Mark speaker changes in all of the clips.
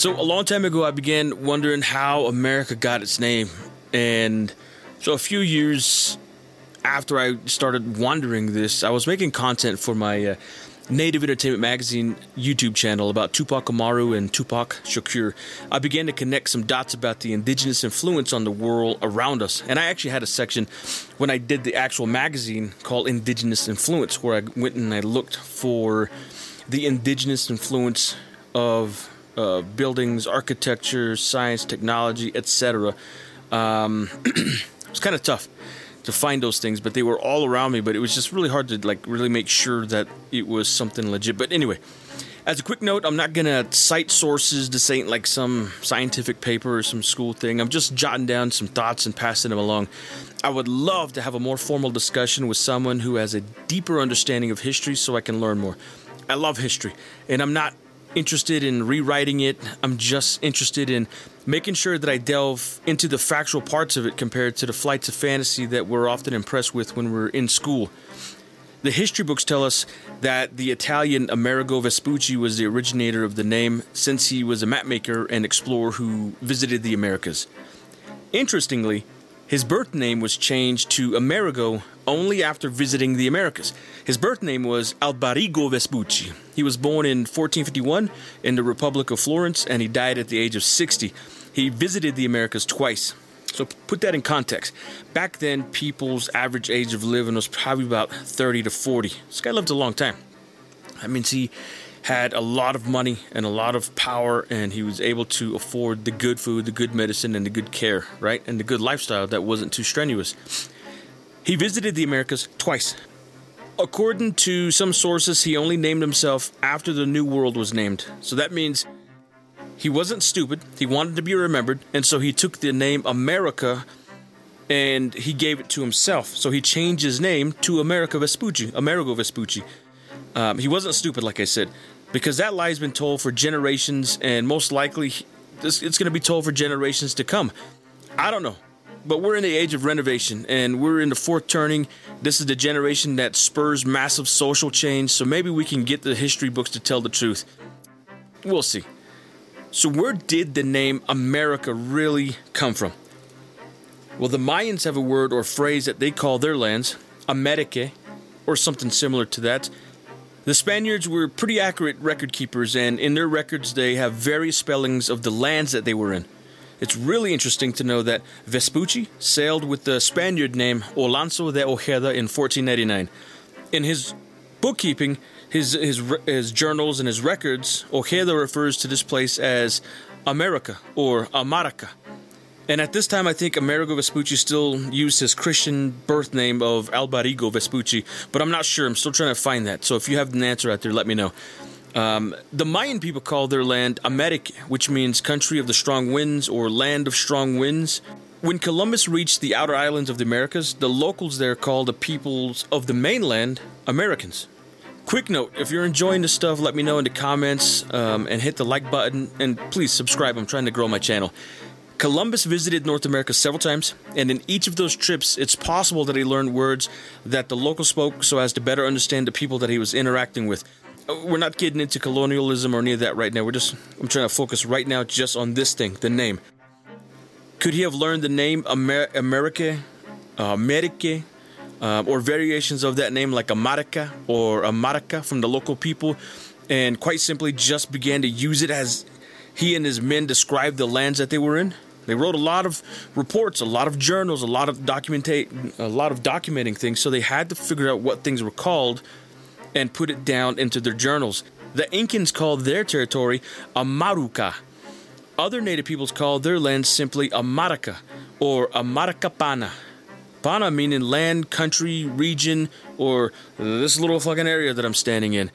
Speaker 1: So, a long time ago, I began wondering how America got its name. And so, a few years after I started wondering this, I was making content for my uh, Native Entertainment Magazine YouTube channel about Tupac Amaru and Tupac Shakur. I began to connect some dots about the indigenous influence on the world around us. And I actually had a section when I did the actual magazine called Indigenous Influence, where I went and I looked for the indigenous influence of uh, buildings, architecture, science, technology, etc. Um, it was kind of tough to find those things, but they were all around me. But it was just really hard to like really make sure that it was something legit. But anyway, as a quick note, I'm not gonna cite sources. This ain't like some scientific paper or some school thing. I'm just jotting down some thoughts and passing them along. I would love to have a more formal discussion with someone who has a deeper understanding of history, so I can learn more. I love history, and I'm not interested in rewriting it. I'm just interested in making sure that I delve into the factual parts of it compared to the flights of fantasy that we're often impressed with when we're in school. The history books tell us that the Italian Amerigo Vespucci was the originator of the name since he was a mapmaker and explorer who visited the Americas. Interestingly, his birth name was changed to Amerigo only after visiting the Americas. His birth name was Albarigo Vespucci. He was born in 1451 in the Republic of Florence and he died at the age of 60. He visited the Americas twice. So put that in context. Back then, people's average age of living was probably about 30 to 40. This guy lived a long time. That means he had a lot of money and a lot of power, and he was able to afford the good food, the good medicine, and the good care, right? And the good lifestyle that wasn't too strenuous. He visited the Americas twice. According to some sources, he only named himself after the New World was named. So that means he wasn't stupid. He wanted to be remembered, and so he took the name America and he gave it to himself. So he changed his name to America Vespucci, Amerigo Vespucci. Um, he wasn't stupid, like I said, because that lie's been told for generations, and most likely this, it's going to be told for generations to come. I don't know, but we're in the age of renovation, and we're in the fourth turning. This is the generation that spurs massive social change, so maybe we can get the history books to tell the truth. We'll see. So, where did the name America really come from? Well, the Mayans have a word or phrase that they call their lands, Amerique, or something similar to that. The Spaniards were pretty accurate record keepers, and in their records, they have various spellings of the lands that they were in. It's really interesting to know that Vespucci sailed with the Spaniard name Alonso de Ojeda in 1499. In his bookkeeping, his, his, his journals, and his records, Ojeda refers to this place as America or Amarica. And at this time, I think Amerigo Vespucci still used his Christian birth name of Albarigo Vespucci, but I'm not sure. I'm still trying to find that. So if you have an answer out there, let me know. Um, the Mayan people call their land Amerique, which means country of the strong winds or land of strong winds. When Columbus reached the outer islands of the Americas, the locals there called the peoples of the mainland Americans. Quick note if you're enjoying this stuff, let me know in the comments um, and hit the like button. And please subscribe. I'm trying to grow my channel. Columbus visited North America several times, and in each of those trips, it's possible that he learned words that the locals spoke so as to better understand the people that he was interacting with. Uh, we're not getting into colonialism or any of that right now. We're just, I'm trying to focus right now just on this thing, the name. Could he have learned the name Amer- America, uh, uh, or variations of that name like Amarica or Amarica from the local people, and quite simply just began to use it as he and his men described the lands that they were in? They wrote a lot of reports, a lot of journals, a lot of documentate, a lot of documenting things. So they had to figure out what things were called and put it down into their journals. The Incans called their territory Amaruca. Other native peoples called their land simply Amarica or Amaracapana. Pana meaning land, country, region, or this little fucking area that I'm standing in.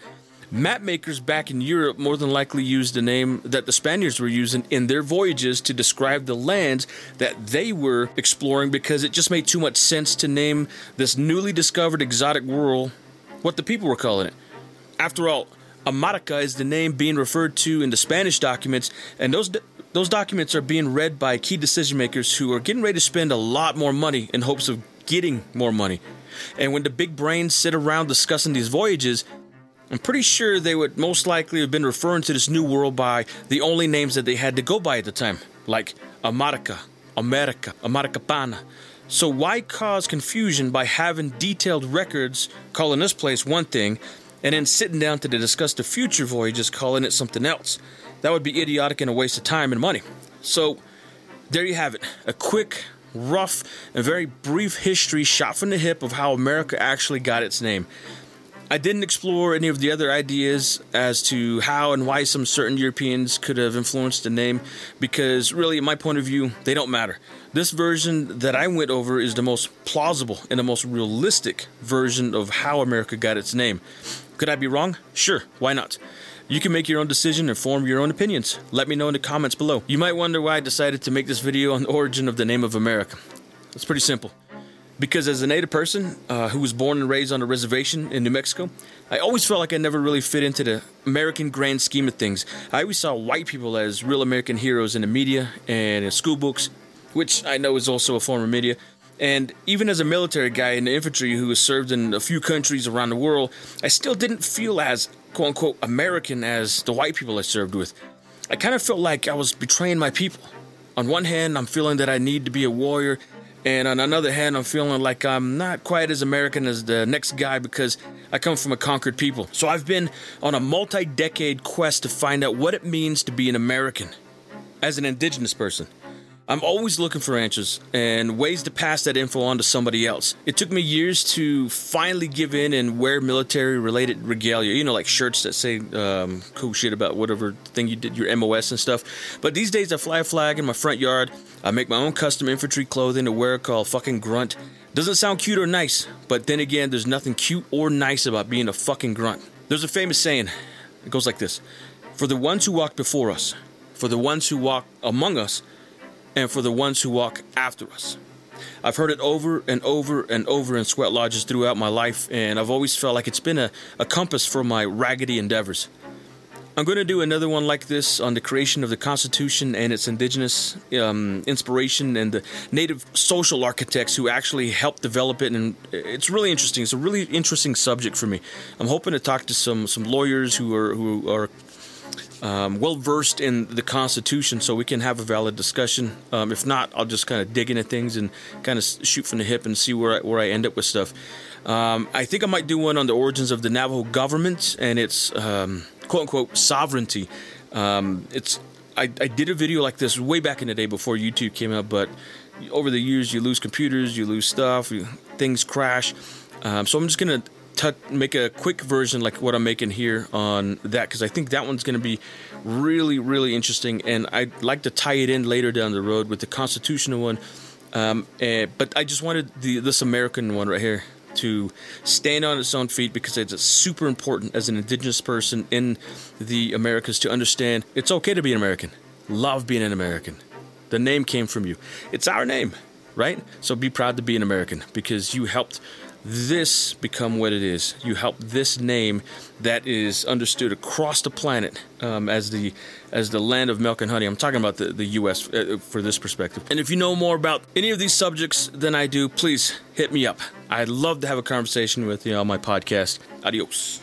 Speaker 1: Map makers back in Europe more than likely used the name that the Spaniards were using in their voyages to describe the lands that they were exploring because it just made too much sense to name this newly discovered exotic world what the people were calling it. After all, Amarica is the name being referred to in the Spanish documents, and those those documents are being read by key decision makers who are getting ready to spend a lot more money in hopes of getting more money. And when the big brains sit around discussing these voyages, I'm pretty sure they would most likely have been referring to this new world by the only names that they had to go by at the time, like America, America, Americapana. So why cause confusion by having detailed records calling this place one thing and then sitting down to discuss the future voyages calling it something else? That would be idiotic and a waste of time and money. So there you have it. A quick, rough, and very brief history shot from the hip of how America actually got its name. I didn't explore any of the other ideas as to how and why some certain Europeans could have influenced the name because, really, in my point of view, they don't matter. This version that I went over is the most plausible and the most realistic version of how America got its name. Could I be wrong? Sure, why not? You can make your own decision and form your own opinions. Let me know in the comments below. You might wonder why I decided to make this video on the origin of the name of America. It's pretty simple. Because as a native person uh, who was born and raised on a reservation in New Mexico, I always felt like I never really fit into the American grand scheme of things. I always saw white people as real American heroes in the media and in school books, which I know is also a form of media. And even as a military guy in the infantry who has served in a few countries around the world, I still didn't feel as quote unquote American as the white people I served with. I kind of felt like I was betraying my people. On one hand, I'm feeling that I need to be a warrior and on another hand, I'm feeling like I'm not quite as American as the next guy because I come from a conquered people. So I've been on a multi decade quest to find out what it means to be an American as an indigenous person. I'm always looking for answers and ways to pass that info on to somebody else. It took me years to finally give in and wear military related regalia, you know, like shirts that say um, cool shit about whatever thing you did, your MOS and stuff. But these days, I fly a flag in my front yard. I make my own custom infantry clothing to wear called fucking grunt. Doesn't sound cute or nice, but then again, there's nothing cute or nice about being a fucking grunt. There's a famous saying. It goes like this For the ones who walk before us, for the ones who walk among us, and for the ones who walk after us. I've heard it over and over and over in sweat lodges throughout my life, and I've always felt like it's been a, a compass for my raggedy endeavors. I'm going to do another one like this on the creation of the Constitution and its indigenous um, inspiration and the native social architects who actually helped develop it. And it's really interesting. It's a really interesting subject for me. I'm hoping to talk to some some lawyers who are who are um, well versed in the Constitution, so we can have a valid discussion. Um, if not, I'll just kind of dig into things and kind of shoot from the hip and see where I, where I end up with stuff. Um, I think I might do one on the origins of the Navajo government and its um, quote unquote sovereignty. Um, it's I, I did a video like this way back in the day before YouTube came out, but over the years you lose computers, you lose stuff, you, things crash. Um, so I'm just gonna make a quick version like what I'm making here on that because I think that one's going to be really, really interesting, and I'd like to tie it in later down the road with the constitutional one. Um, and, but I just wanted the this American one right here to stand on its own feet because it's super important as an indigenous person in the Americas to understand it's okay to be an American. Love being an American. The name came from you. It's our name, right? So be proud to be an American because you helped this become what it is. You help this name that is understood across the planet um, as the as the land of milk and honey. I'm talking about the, the U.S. Uh, for this perspective. And if you know more about any of these subjects than I do, please hit me up. I'd love to have a conversation with you on my podcast. Adios.